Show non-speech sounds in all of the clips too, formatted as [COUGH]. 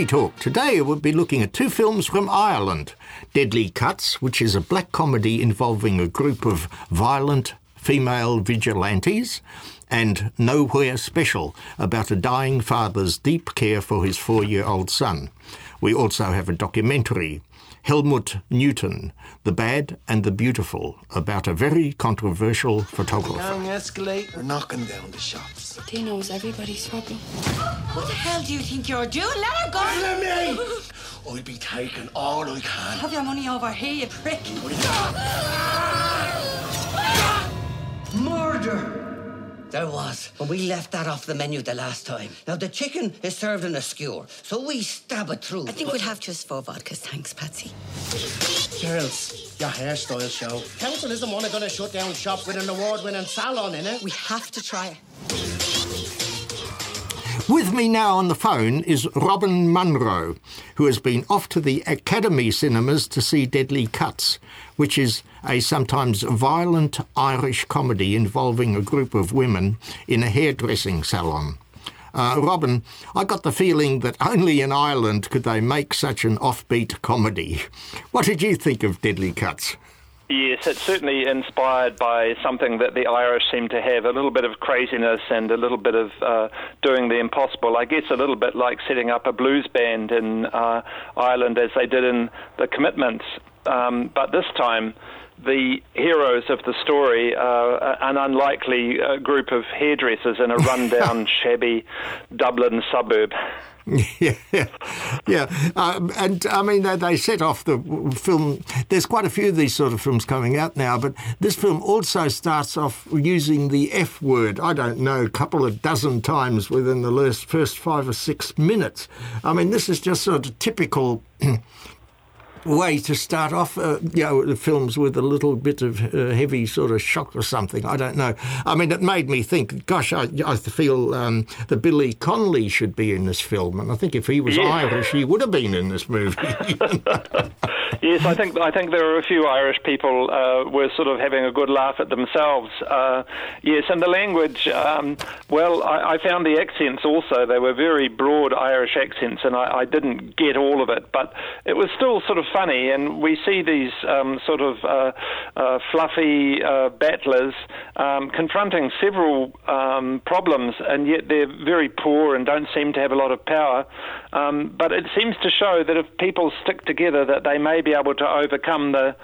Movie Talk. Today we'll be looking at two films from Ireland Deadly Cuts, which is a black comedy involving a group of violent female vigilantes, and Nowhere Special, about a dying father's deep care for his four year old son. We also have a documentary Helmut Newton, The Bad and the Beautiful, about a very controversial photographer. Down the escalator, we're knocking down the shops. Dino's everybody's problem. What the hell do you think you're doing? Let her go! Let me! [LAUGHS] I'll be taking all I can. Have your money over here, you prick. [LAUGHS] Murder! There was, when we left that off the menu the last time. Now, the chicken is served in a skewer, so we stab it through. I think we'll have just four vodkas, thanks, Patsy. Girls, your hairstyle show. Council isn't one of going to shut down shop with an award-winning salon in it. We have to try it. With me now on the phone is Robin Munro, who has been off to the Academy cinemas to see Deadly Cuts, which is a sometimes violent Irish comedy involving a group of women in a hairdressing salon. Uh, Robin, I got the feeling that only in Ireland could they make such an offbeat comedy. What did you think of Deadly Cuts? Yes, it's certainly inspired by something that the Irish seem to have a little bit of craziness and a little bit of uh, doing the impossible. I guess a little bit like setting up a blues band in uh, Ireland as they did in The Commitments. Um, but this time, the heroes of the story are an unlikely uh, group of hairdressers in a [LAUGHS] rundown, shabby Dublin suburb. [LAUGHS] Yeah, yeah, um, and I mean they, they, set off the film. There's quite a few of these sort of films coming out now, but this film also starts off using the F word. I don't know, a couple of dozen times within the first five or six minutes. I mean, this is just sort of typical [CLEARS THROAT] way to start off, uh, you know, the films with a little bit of uh, heavy sort of shock or something. I don't know. I mean, it made me think, gosh, I, I feel um, that Billy Connolly should be in this film. And I think if he was yeah. Irish, he would have been in this movie. [LAUGHS] [LAUGHS] yes, I think I think there are a few Irish people uh, were sort of having a good laugh at themselves. Uh, yes, and the language, um, well, I, I, found the accents also. They were very broad Irish accents, and I, I didn't get all of it, but it was still sort of funny, and we see these um, sort of uh, uh, fluffy uh, battlers um, confronting several um, problems, and yet they're very poor and don't seem to have a lot of power. Um, but it seems to show that if people stick together, that they may be able to overcome the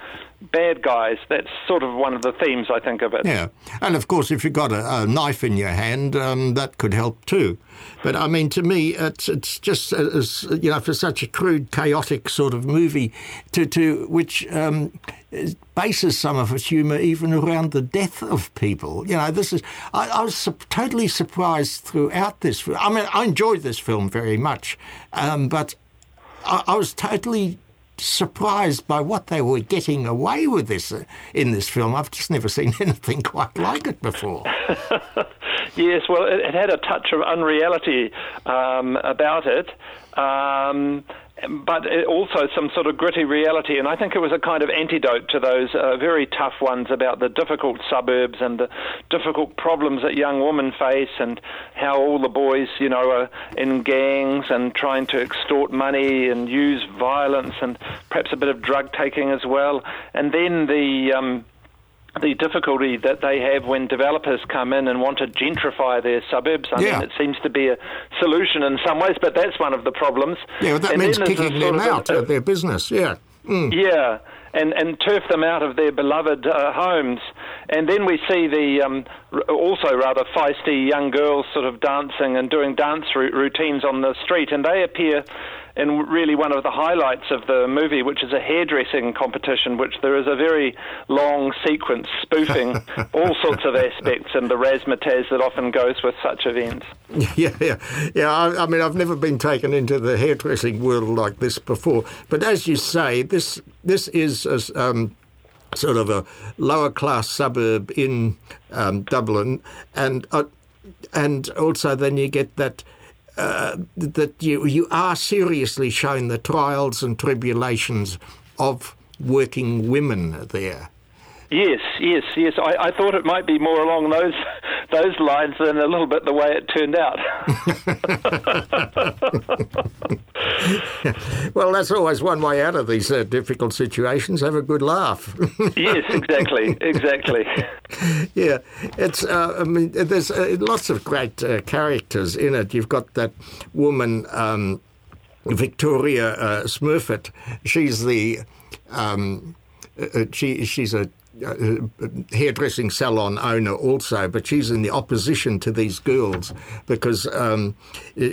bad guys. That's sort of one of the themes, I think, of it. Yeah. And of course, if you've got a, a knife in your hand, um, that could help too. But I mean, to me, it's, it's just, as, you know, for such a crude, chaotic sort of movie, to, to which um, bases some of its humour even around the death of people. You know, this is, I, I was su- totally surprised throughout this. I mean, I enjoyed this film very much, um, but I, I was totally surprised by what they were getting away with this uh, in this film. I've just never seen [LAUGHS] anything quite like it before. [LAUGHS] yes, well, it, it, had a touch of unreality um, about it. Um, but also some sort of gritty reality. And I think it was a kind of antidote to those uh, very tough ones about the difficult suburbs and the difficult problems that young women face, and how all the boys, you know, are in gangs and trying to extort money and use violence and perhaps a bit of drug taking as well. And then the um, the difficulty that they have when developers come in and want to gentrify their suburbs. I yeah. mean, it seems to be a solution in some ways, but that's one of the problems. Yeah, well, that and means kicking them out of, of their business. Yeah. Mm. Yeah. And, and turf them out of their beloved uh, homes. And then we see the um, also rather feisty young girls sort of dancing and doing dance routines on the street, and they appear in really one of the highlights of the movie, which is a hairdressing competition, which there is a very long sequence spoofing [LAUGHS] all sorts of aspects and the razzmatazz that often goes with such events. [LAUGHS] Yeah, yeah, yeah. I, I, mean, I've never been taken into the hairdressing world like this before. But as you say, this this is a, um, sort of a lower class suburb in um, Dublin, and uh, and also then you get that. Uh, that you you are seriously shown the trials and tribulations of working women there. Yes, yes, yes. I, I, thought it might be more along those [LAUGHS] those lines than a little bit the way it turned out. [LAUGHS] well, that's always one way out of these uh, difficult situations. Have a good laugh. [LAUGHS] yes, exactly, exactly. Yeah, it's. Uh, I mean, there's uh, lots of great uh, characters in it. You've got that woman. Um, Victoria uh, Smurfit, she's the um, uh, she she's a uh, hairdressing salon owner also, but she's in the opposition to these girls because um,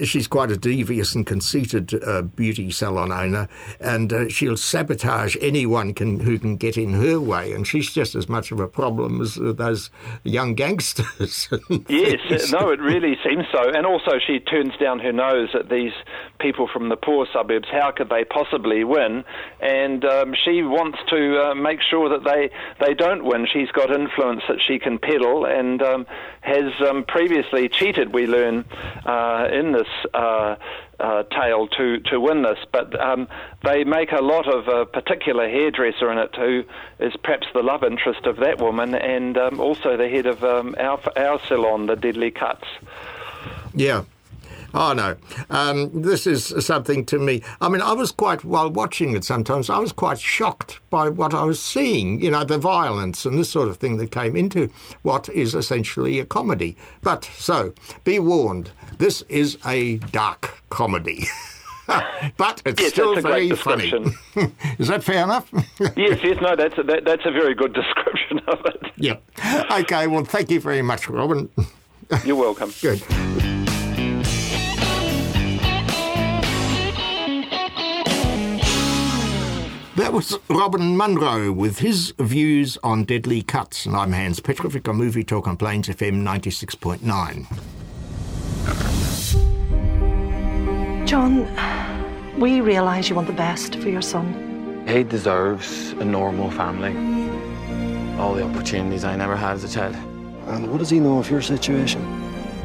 she's quite a devious and conceited uh, beauty salon owner, and uh, she'll sabotage anyone can, who can get in her way, and she's just as much of a problem as uh, those young gangsters. [LAUGHS] yes, no, it really seems so, and also she turns down her nose at these people from the poor suburbs. How could they possibly win? And um, she wants to uh, make sure that they they don't win. She's got influence that she can peddle and um, has um, previously cheated, we learn uh, in this uh, uh, tale, to, to win this. But um, they make a lot of a particular hairdresser in it who is perhaps the love interest of that woman and um, also the head of um, our, our salon, the Deadly Cuts. Yeah, Oh, no. Um, this is something to me. I mean, I was quite, while watching it sometimes, I was quite shocked by what I was seeing, you know, the violence and this sort of thing that came into what is essentially a comedy. But so, be warned, this is a dark comedy. [LAUGHS] but it's yes, still very funny. [LAUGHS] Is that fair enough? [LAUGHS] yes, yes, no, that's a, that, that's a very good description of it. Yep. Okay, well, thank you very much, Robin. You're welcome. Good. Was Robin Munro with his views on Deadly Cuts, and I'm Hans Petrovic on Movie Talk on Plains FM 96.9. John, we realise you want the best for your son. He deserves a normal family. All the opportunities I never had as a child. And what does he know of your situation?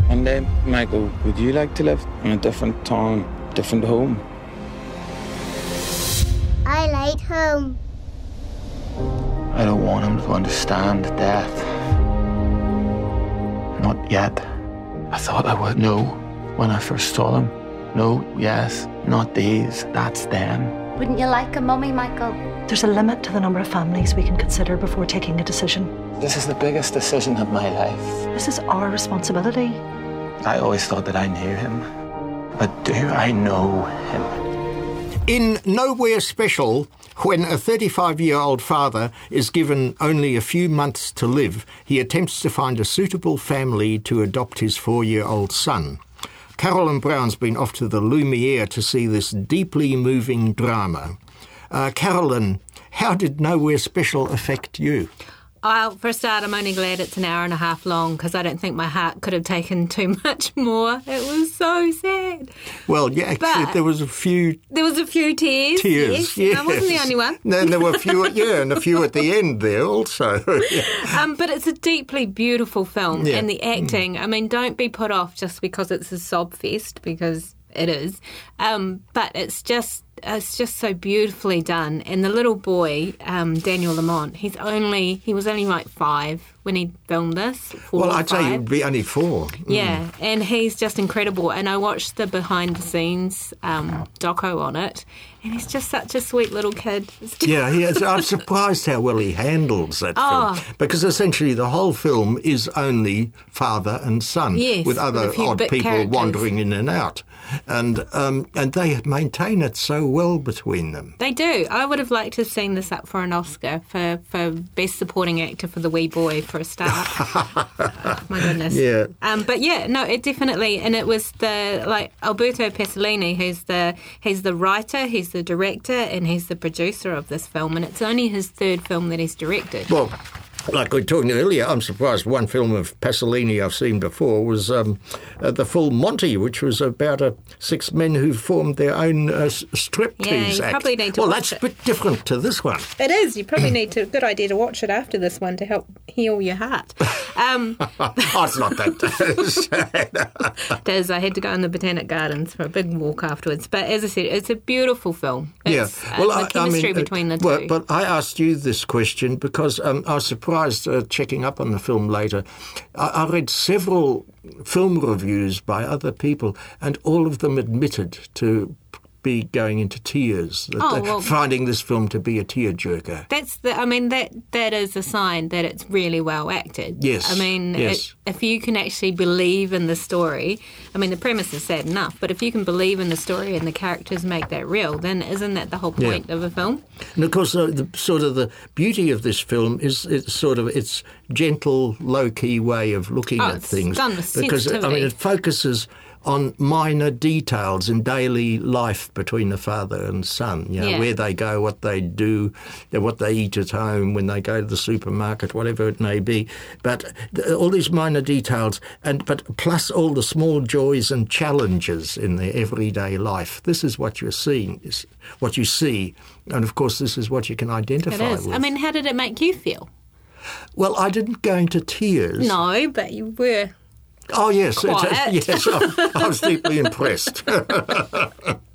One day, Michael, would you like to live in a different town, different home? Home. I don't want him to understand death. Not yet. I thought I would know when I first saw them. No, yes, not these. That's them. Wouldn't you like a mummy, Michael? There's a limit to the number of families we can consider before taking a decision. This is the biggest decision of my life. This is our responsibility. I always thought that I knew him. But do I know him? In Nowhere Special, when a 35 year old father is given only a few months to live, he attempts to find a suitable family to adopt his four year old son. Carolyn Brown's been off to the Lumiere to see this deeply moving drama. Uh, Carolyn, how did Nowhere Special affect you? Well, for a start, I'm only glad it's an hour and a half long because I don't think my heart could have taken too [LAUGHS] much more. It was so sad. Well, yeah, But- there was a few There was a few tears. tears. Yes, I wasn't the only one. No, there were a few, [LAUGHS] yeah, and a few at the end there also. [LAUGHS] Yeah. Um, but it's a deeply beautiful film, Yeah. and the acting. I mean, don't be put off just because it's a sob fest because it is. Um, but it's just it's just so beautifully done. And the little boy, um, Daniel Lamont, he's only he was only like five when he filmed this. Well, I'd say five. it'd be only four. Yeah, and he's just incredible. And I watched the behind the scenes um, doco on it, and he's just such a sweet little kid. [LAUGHS] Yeah, he is. I'm surprised how well he handles that Oh. film because essentially the whole film is only father and son Yes, with other with odd people characters. wandering in and out, and um, and they maintain it so well between them. They do. I would have liked to have seen this up for an Oscar for, for Best Supporting Actor for The Wee Boy for a start. oh, [LAUGHS] my goodness. Yeah. Um, but yeah, no, it definitely, and it was the like Uberto Pasolini, who's the he's the writer, he's the director, and he's the producer of this film, and it's only his third film that he's directed. Well, like we were talking earlier, I'm surprised one film of Pasolini I've seen before was um, uh, the full Monty, which was about uh, six men who formed their own uh, striptease Yeah, you act. probably need to well, that's it. a bit different to this one. It is. You probably need to. Good idea to watch it after this one to help heal your heart. Um, oh, it's not that. Des, [LAUGHS] I had to go in the Botanic Gardens for a big walk afterwards. But as I said, it's a beautiful film. yeah, Well, uh, the chemistry uh, between the two. well, but I asked you this question because um, I was surprised uh, checking up on the film later. I, I read several film reviews by other people, and all of them admitted to be going into tears, Oh, well- finding this film to be a tearjerker. That's the. I mean, that that is a sign that it's really well acted. Yes, I mean, yes. it, if you can actually believe in the story, I mean, the premise is sad enough, but if you can believe in the story and the characters make that real, then isn't that the whole Yeah. point of a film? And of course, uh, the sort of the beauty of this film is it's sort of its gentle, low key way of looking Oh, at things. because I mean, it focuses on minor details in daily life between the father and son. You know, Yeah. where they go, what they do, what they eat at home, when they go to the supermarket, whatever it may be. But all these minor details, and but plus all the small joys and challenges in their everyday life. This is what you're seeing, is what you see, and of course, this is what you can identify with. I mean, how did it make you feel? Well, I didn't go into tears. No, but you were. Oh yes, yes. I, I was deeply impressed. [LAUGHS] and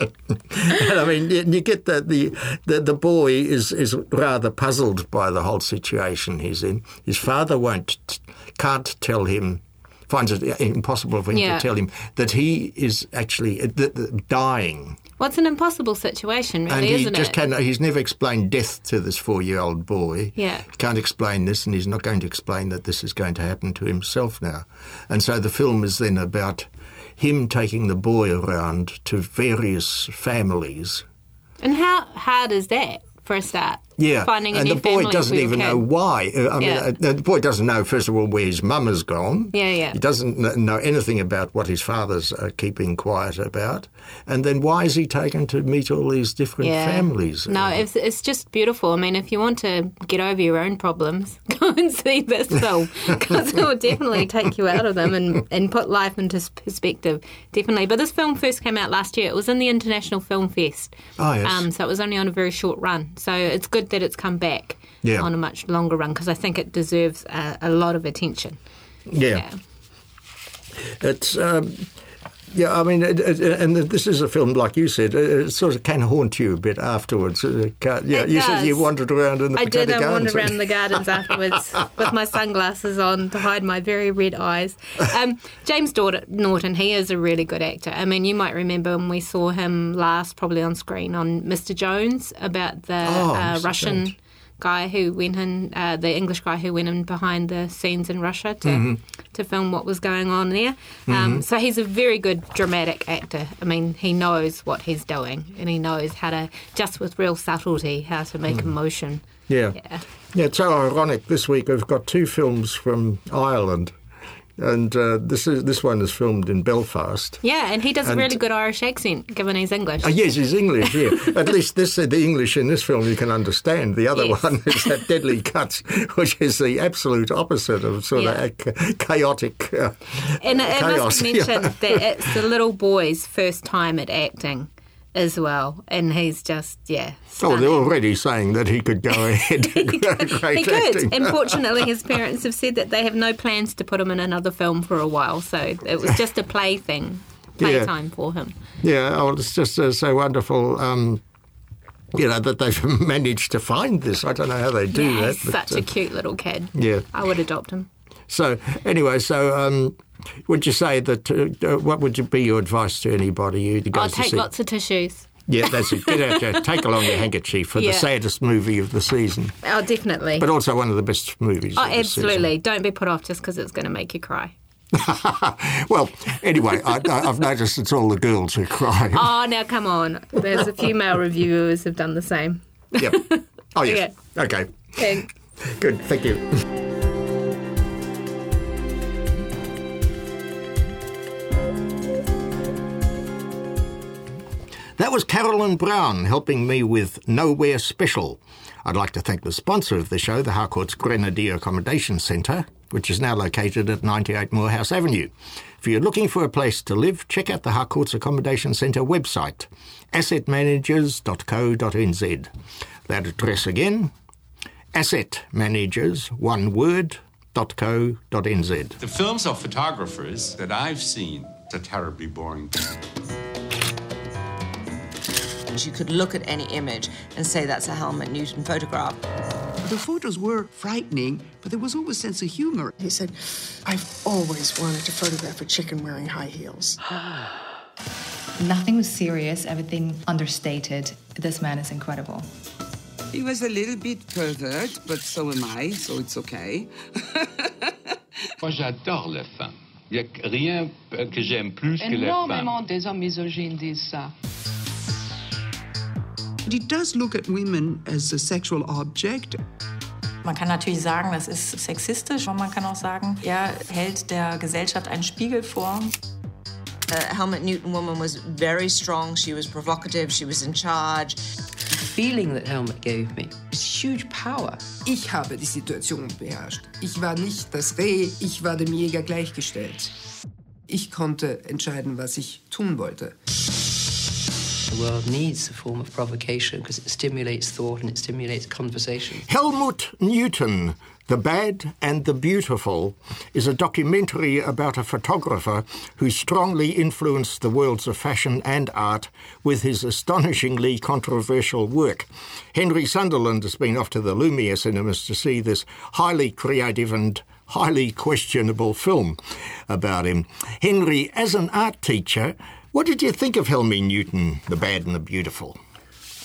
I mean, you, you get that the, the the boy is is rather puzzled by the whole situation he's in. His father won't can't tell him. Finds it impossible for him Yeah. to tell him that he is actually uh, th- th- dying, Well, it's an impossible situation, and really, he isn't just it? cannot. He's never explained death to this four-year-old boy. Yeah. can't explain this, and he's not going to explain that this is going to happen to himself now. And so the film is then about him taking the boy around to various families. And how hard is that for a start? Yeah, Finding a and new the boy doesn't even know why. Uh, I mean, Yeah. uh, the boy doesn't know first of all where his mum has gone. Yeah, yeah. He doesn't know anything about what his father's uh, keeping quiet about. And then why is he taken to meet all these different families? No, it's, it's just beautiful. I mean, if you want to get over your own problems, [LAUGHS] go and see this [LAUGHS] film because it will definitely take you out of them and, and put life into perspective. Definitely. But this film first came out last year. It was in the International Film Fest. Oh, yes. Um, so it was only on a very short run. So it's good that it's come back Yeah. on a much longer run because I think it deserves a, a lot of attention. Yeah. It's. Um, yeah, I mean, it, it, and this is a film, like you said, it, it sort of can haunt you a bit afterwards. It can- yeah, you said you wandered around in the I did. Botanic I wandered Gardens. around the gardens afterwards [LAUGHS] with my sunglasses on to hide my very red eyes. Um, James Norton, he is a really good actor. I mean, you might remember when we saw him last, probably on screen, on Mr. Jones about the Oh, uh, Russian. Jones. Guy who went in, uh, the English guy who went in behind the scenes in Russia to Mhm. to film what was going on there. Um, Mhm. So he's a very good dramatic actor. I mean, he knows what he's doing, and he knows how to, just with real subtlety, how to make Mm. emotion. Yeah. Yeah. Yeah, it's so ironic. This week we've got two films from Ireland, and uh, this is this one is filmed in Belfast. Yeah, and he does a really good Irish accent, given he's English. Uh, yes, he's English. Yeah, [LAUGHS] at least this uh, the English in this film you can understand. The other Yes. one is that Deadly Cuts, [LAUGHS] which is the absolute opposite of sort Yeah. of chaotic. Uh, And it, it must be [LAUGHS] mentioned that it's the little boy's first time at acting as well, and he's just yeah. Oh, they're already saying that he could go [LAUGHS] ahead. Great he could. acting. [LAUGHS] And fortunately, his parents have said that they have no plans to put him in another film for a while, so it was just a play thing, [LAUGHS] Yeah. playtime for him. Yeah, oh, it's just uh, so wonderful. Um, you know that they've managed to find this. I don't know how they do yeah, that. he's but, such uh, a cute little kid. Yeah. I would adopt him. So anyway, so um, would you say that? Uh, uh, what would you be your advice to anybody who goes I'll to take see? lots of tissues. Yeah, that's it. Get out [LAUGHS] take along your handkerchief for Yeah. the saddest movie of the season, Oh, definitely. but also one of the best movies. Oh, absolutely. Don't be put off just because it's going to make you cry. [LAUGHS] well, anyway, I, I've noticed it's all the girls who cry. [LAUGHS] Oh, now come on. There's a few male reviewers have done the same. Yep. Oh, yes. Okay. Okay. Good. Thank you. That was Carolyn Brown helping me with Nowhere Special. I'd like to thank the sponsor of the show, the Harcourt's Grenadier Accommodation Centre, which is now located at 98 Moorhouse Avenue. If you're looking for a place to live, check out the Harcourt's Accommodation Centre website, assetmanagers.co.nz. That address again, assetmanagers, one word, .co.nz. The films of photographers that I've seen are terribly boring. You could look at any image and say that's a Helmut Newton photograph. The photos were frightening, but there was always a sense of humor. He said, I've always wanted to photograph a chicken wearing high heels. [SIGHS] Nothing was serious, everything understated. This man is incredible. He was a little bit pervert, but so am I, so it's okay. [LAUGHS] Moi, j'adore les femmes. Il n'y a rien que j'aime plus que les femmes. Énormément des hommes misogynes disent ça. But he does look at women as a sexual object. Man kann natürlich sagen, das ist sexistisch, aber man kann auch sagen, er hält der Gesellschaft einen Spiegel vor. The Helmut Newton woman was very strong, she was provocative, she was in charge. The feeling that Helmut gave me was huge power. Ich habe die Situation beherrscht. Ich war nicht das Reh, ich war dem Jäger gleichgestellt. Ich konnte entscheiden, was ich tun wollte. The world needs a form of provocation because it stimulates thought and it stimulates conversation. Helmut Newton, The Bad and the Beautiful, is a documentary about a photographer who strongly influenced the worlds of fashion and art with his astonishingly controversial work. Henry Sunderland has been off to the Lumiere cinemas to see this highly creative and highly questionable film about him. Henry, as an art teacher, what did you think of Helmut Newton, The Bad and the Beautiful?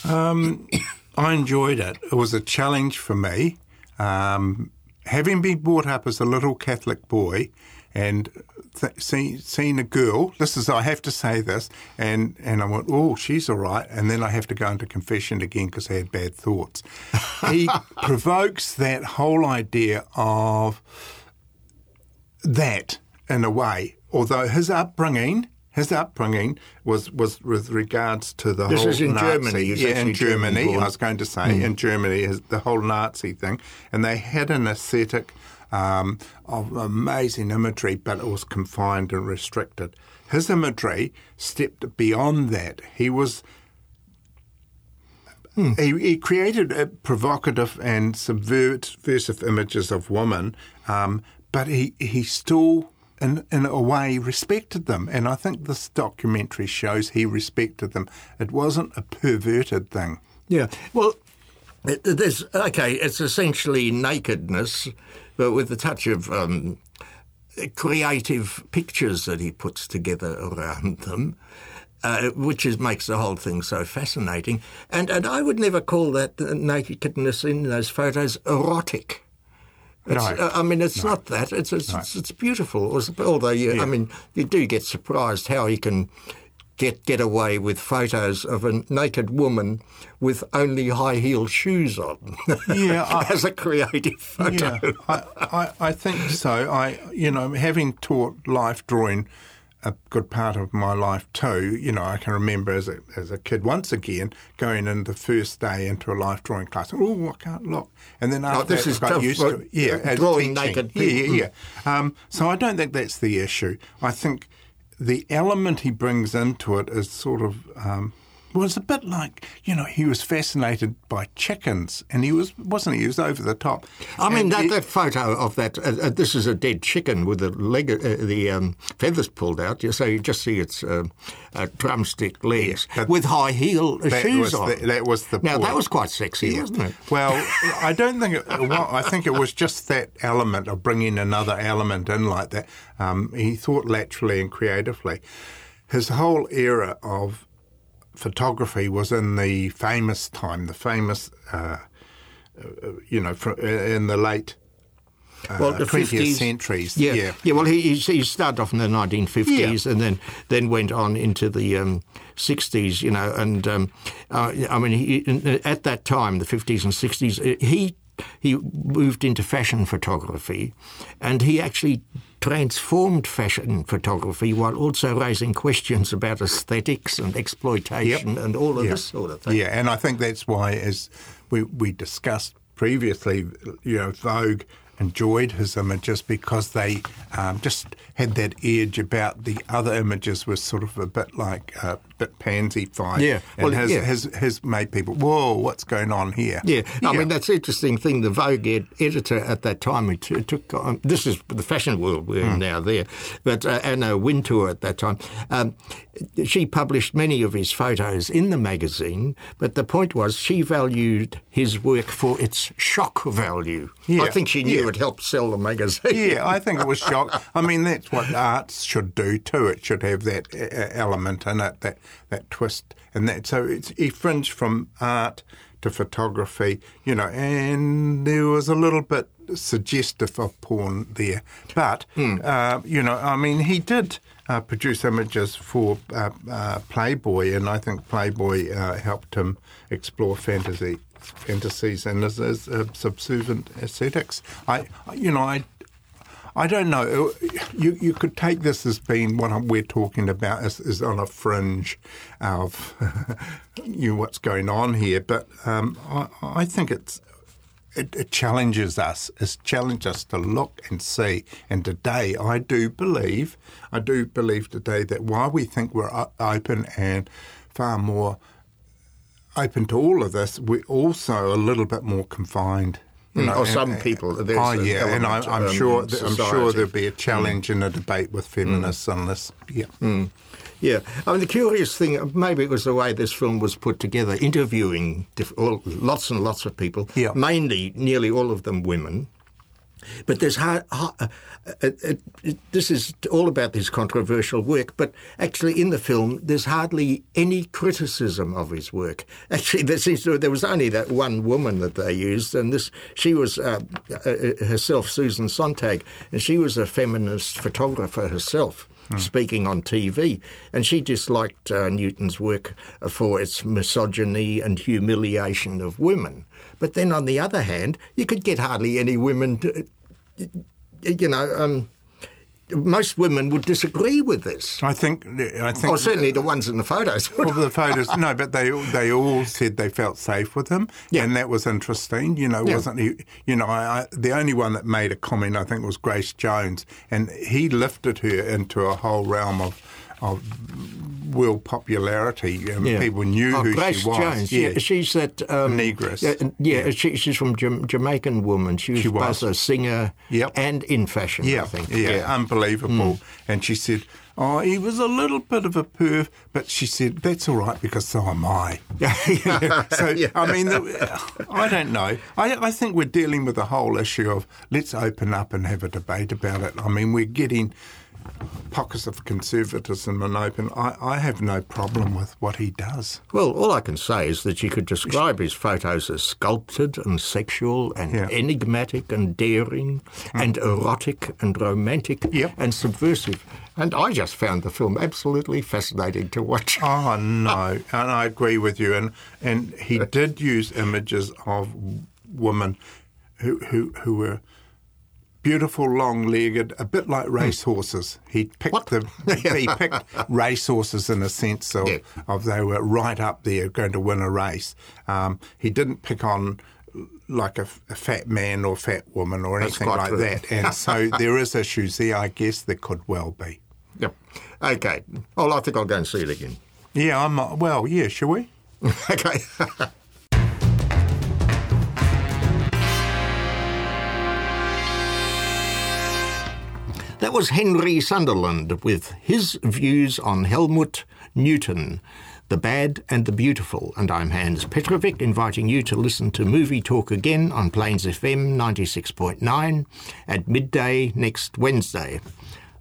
Um, [COUGHS] I enjoyed it. It was a challenge for me. Um, having been brought up as a little Catholic boy and th- see, seeing a girl, this is, I have to say this, and, and I went, oh, she's all right. And then I have to go into confession again because I had bad thoughts. He [LAUGHS] provokes that whole idea of that in a way, although his upbringing his upbringing was, was with regards to the this whole is in Nazi, Germany. Yeah, in Germany. I was going to say Mm. in Germany, the whole Nazi thing, and they had an aesthetic um, of amazing imagery, but it was confined and restricted. His imagery stepped beyond that. He was he, he created uh, provocative and subversive images of women, um, but he, he still, in, in a way, respected them. And I think this documentary shows he respected them. It wasn't a perverted thing. Yeah. Well, there's okay. It's essentially nakedness, but with a touch of um, creative pictures that he puts together around them. Uh, which is makes the whole thing so fascinating, and and I would never call that uh, nakedness in those photos erotic. It's, No. uh, I mean, it's not that. It's it's, it's, it's beautiful. Although, you, I mean, you do get surprised how he can get get away with photos of a naked woman with only high heel shoes on. Yeah, [LAUGHS] I- as a creative photo. Yeah, I, I, I think so. I, you know, having taught life drawing a good part of my life too, you know, I can remember as a, as a kid once again going in the first day into a life drawing class. Oh, I can't look. And then after Oh, this that, is I got used to it. Yeah, drawing naked Yeah, yeah, yeah. Um, so I don't think that's the issue. I think the element he brings into it is sort of um, it's a bit like you know he was fascinated by chickens, and he was wasn't he? He was over the top. I mean that, it- that photo of that. Uh, uh, this is a dead chicken with the leg, uh, the um, feathers pulled out. So you just see its uh, uh, drumstick legs with high heel uh, that shoes was on. The, that was the now point. that was quite sexy, Yeah. wasn't it? Well, I don't think it. Well, I think it was just that element of bringing another element in like that. Um, he thought laterally and creatively. His whole era of photography was in the famous time, the famous, uh, uh, you know, in the late uh, 20th centuries. Yeah, yeah. yeah. Well, he, he started off in the 1950s and then then went on into the um, 60s. You know, and um, uh, I mean, he, at that time, the 50s and 60s, uh, he he moved into fashion photography, and he actually transformed fashion photography while also raising questions about aesthetics and exploitation and all of yeah. this sort of thing. Yeah, and I think that's why, as we, we discussed previously, you know, Vogue enjoyed his images because they um, just had that edge about the other images was sort of a bit like a bit pansy-fied. Yeah, and well, his, yeah. his, his made people, whoa, what's going on here? Yeah, I mean that's the interesting thing. The Vogue ed- editor at that time, it t- took um, this is the fashion world we're in now there, but uh, Anna Wintour at that time, um, she published many of his photos in the magazine. But the point was, she valued his work for its shock value. Yeah, I think she knew yeah. help sell the magazine. yeah, I think it was shock. I mean, that's what arts should do too. It should have that uh, element in it, that that twist, and that. So it's he fringed from art to photography, you know, and there was a little bit suggestive of porn there, but uh, you know, I mean, he did. Uh, produce images for uh, uh, Playboy, and I think Playboy uh, helped him explore fantasy, fantasies and as, his uh, subservient aesthetics. I, you know, I I don't know. You you could take this as being what we're talking about is, is on a fringe of [LAUGHS] you what's going on here, but um, I, I think it's it, it challenges us. It challenges us to look and see. And today, I do believe, I do believe today that while we think we're open and far more open to all of this, we're also a little bit more confined. Mm, or and- some people, oh yeah, and I, I'm, um, sure. That, I'm sure there'll be a challenge in a debate with feminists on this. Yeah. Mm. Yeah, I mean the curious thing, maybe it was the way this film was put together, interviewing diff- all, lots and lots of people, Yeah. mainly nearly all of them women. But there's hard, hard, uh, uh, uh, this is all about this controversial work. But actually, in the film, there's hardly any criticism of his work. [LAUGHS] Actually, there seems to there was only that one woman that they used, and this she was uh, uh, herself Susan Sontag, and she was a feminist photographer herself speaking on TV, and she disliked uh, Newton's work for its misogyny and humiliation of women. But then, on the other hand, you could get hardly any women. To, you know, um, most women would disagree with this. I think. I think. or certainly the ones in the photos. Well, the photos, no, but they they all said they felt safe with him, and that was interesting. You know, Yeah. wasn't he? You know, I, I, the only one that made a comment I think was Grace Jones, and he lifted her into a whole realm of of world popularity. Um, Yeah. People knew Oh, who Grace she was. Jones. Yeah. she's that um, Negress. Yeah, yeah, She, she's from Jam- Jamaican woman. She was, She was. both a singer and in fashion. Yeah, I think. yeah, unbelievable. Mm. And she said, "Oh, he was a little bit of a perv," but she said, "That's all right because so am I." [LAUGHS] [LAUGHS] so I mean, the, I don't know. I, I think we're dealing with the whole issue of let's open up and have a debate about it. I mean, we're getting pockets of conservatism and open. I, I have no problem with what he does. Well, all I can say is that you could describe his photos as sculpted and sexual and enigmatic and daring Hmm. and erotic and romantic and subversive. And I just found the film absolutely fascinating to watch. [LAUGHS] Oh no, and I agree with you. And and he [LAUGHS] did use images of women who who who were beautiful, long-legged, a bit like racehorses. He picked the [LAUGHS] he [LAUGHS] picked racehorses in a sense of, of they were right up there going to win a race. Um, he didn't pick on like a, a fat man or fat woman or anything like true. that. And [LAUGHS] so there is issues there. I guess there could well be. Yep. Okay. Well, I think I'll go and see it again. Yeah, I'm. uh, Well, yeah. Shall we? okay. That was Henry Sunderland with his views on Helmut Newton, the bad and the beautiful. And I'm Hans Petrovic, inviting you to listen to Movie Talk again on Plains FM 96.9 at midday next Wednesday.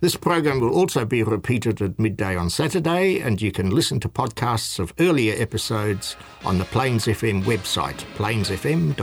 This program will also be repeated at midday on Saturday, and you can listen to podcasts of earlier episodes on the Plains FM website, plainsfm.org.nz.